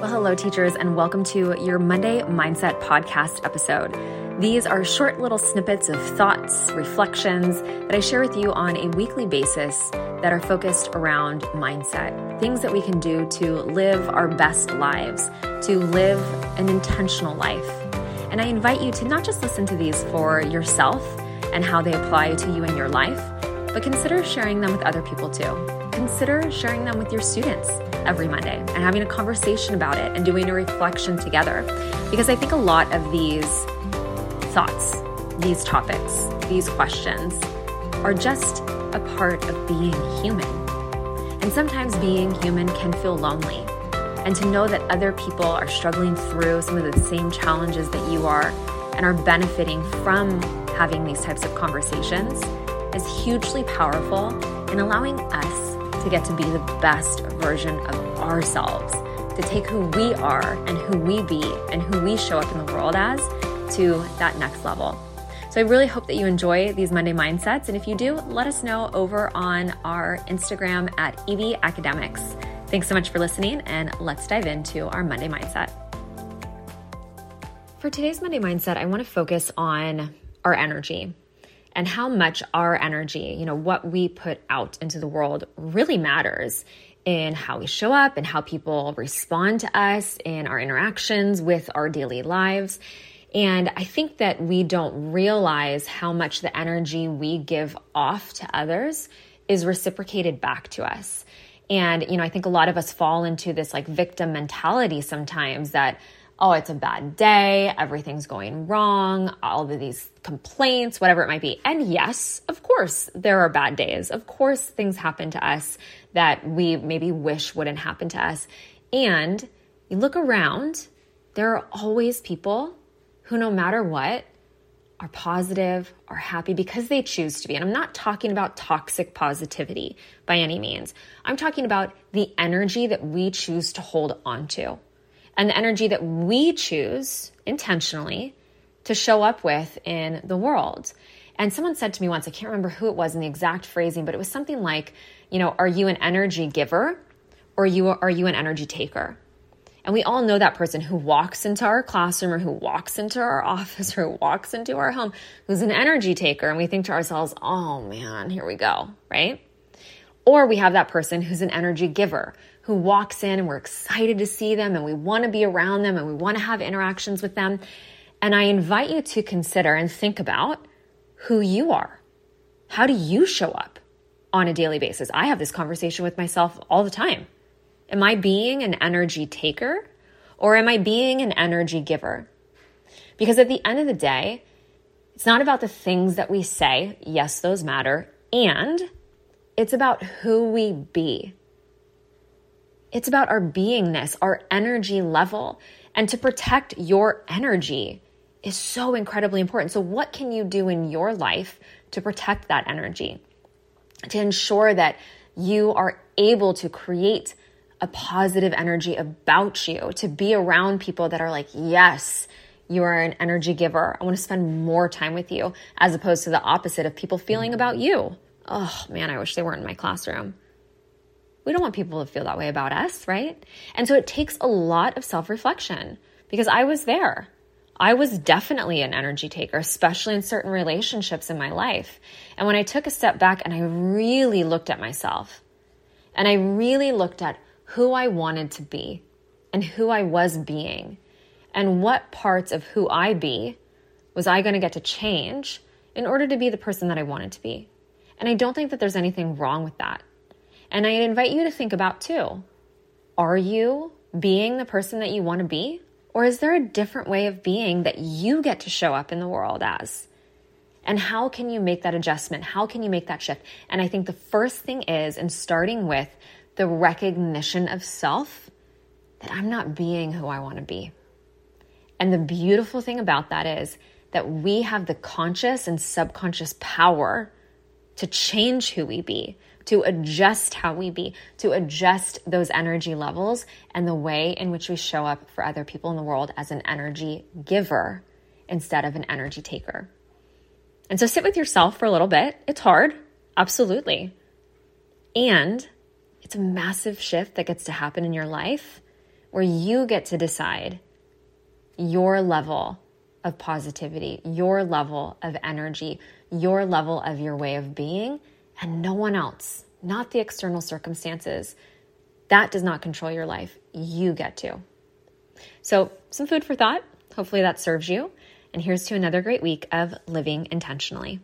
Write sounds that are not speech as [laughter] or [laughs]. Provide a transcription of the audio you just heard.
Well, hello, teachers, and welcome to your Monday Mindset Podcast episode. These are short little snippets of thoughts, reflections that I share with you on a weekly basis that are focused around mindset, things that we can do to live our best lives, to live an intentional life. And I invite you to not just listen to these for yourself and how they apply to you in your life, but consider sharing them with other people too. Consider sharing them with your students every Monday and having a conversation about it and doing a reflection together. Because I think a lot of these thoughts, these topics, these questions are just a part of being human. And sometimes being human can feel lonely. And to know that other people are struggling through some of the same challenges that you are and are benefiting from having these types of conversations is hugely powerful in allowing us to get to be the best version of ourselves, to take who we are and who we be and who we show up in the world as to that next level. So I really hope that you enjoy these Monday mindsets. And if you do, let us know over on our Instagram at EV Academics. Thanks so much for listening, and let's dive into our Monday mindset. For today's Monday mindset, I want to focus on our energy and how much our energy, you know, what we put out into the world really matters in how we show up and how people respond to us in our interactions with our daily lives. And I think that we don't realize how much the energy we give off to others is reciprocated back to us. And, you know, I think a lot of us fall into this like victim mentality sometimes that, oh, it's a bad day, everything's going wrong, all of these complaints, whatever it might be. And yes, of course, there are bad days. Of course, things happen to us that we maybe wish wouldn't happen to us. And you look around, there are always people who, no matter what, are positive, are happy because they choose to be. And I'm not talking about toxic positivity by any means. I'm talking about the energy that we choose to hold on to and the energy that we choose intentionally to show up with in the world. And someone said to me once, I can't remember who it was in the exact phrasing, but it was something like, you know, are you an energy giver or you are you an energy taker? And we all know that person who walks into our classroom or who walks into our [laughs] office or who walks into our home who's an energy taker. And we think to ourselves, oh man, here we go, right? Or we have that person who's an energy giver who walks in and we're excited to see them and we want to be around them and we want to have interactions with them. And I invite you to consider and think about who you are. How do you show up on a daily basis? I have this conversation with myself all the time. Am I being an energy taker or am I being an energy giver? Because at the end of the day, it's not about the things that we say. Yes, those matter. And it's about who we be. It's about our beingness, our energy level. And to protect your energy is so incredibly important. So, what can you do in your life to protect that energy? To ensure that you are able to create a positive energy about you, to be around people that are like, yes, you are an energy giver. I want to spend more time with you, as opposed to the opposite of people feeling about you. Oh man, I wish they weren't in my classroom. We don't want people to feel that way about us, right? And so it takes a lot of self reflection because I was there. I was definitely an energy taker, especially in certain relationships in my life. And when I took a step back and I really looked at myself and I really looked at who I wanted to be and who I was being and what parts of who I be was I going to get to change in order to be the person that I wanted to be. And I don't think that there's anything wrong with that. And I invite you to think about too are you being the person that you want to be? Or is there a different way of being that you get to show up in the world as? And how can you make that adjustment? How can you make that shift? And I think the first thing is in starting with the recognition of self that I'm not being who I want to be. And the beautiful thing about that is that we have the conscious and subconscious power to change who we be, to adjust how we be, to adjust those energy levels and the way in which we show up for other people in the world as an energy giver instead of an energy taker. And so sit with yourself for a little bit. It's hard, absolutely. And it's a massive shift that gets to happen in your life where you get to decide your level of positivity, your level of energy, your level of your way of being, and no one else, not the external circumstances. That does not control your life. You get to. So, some food for thought. Hopefully, that serves you. And here's to another great week of living intentionally.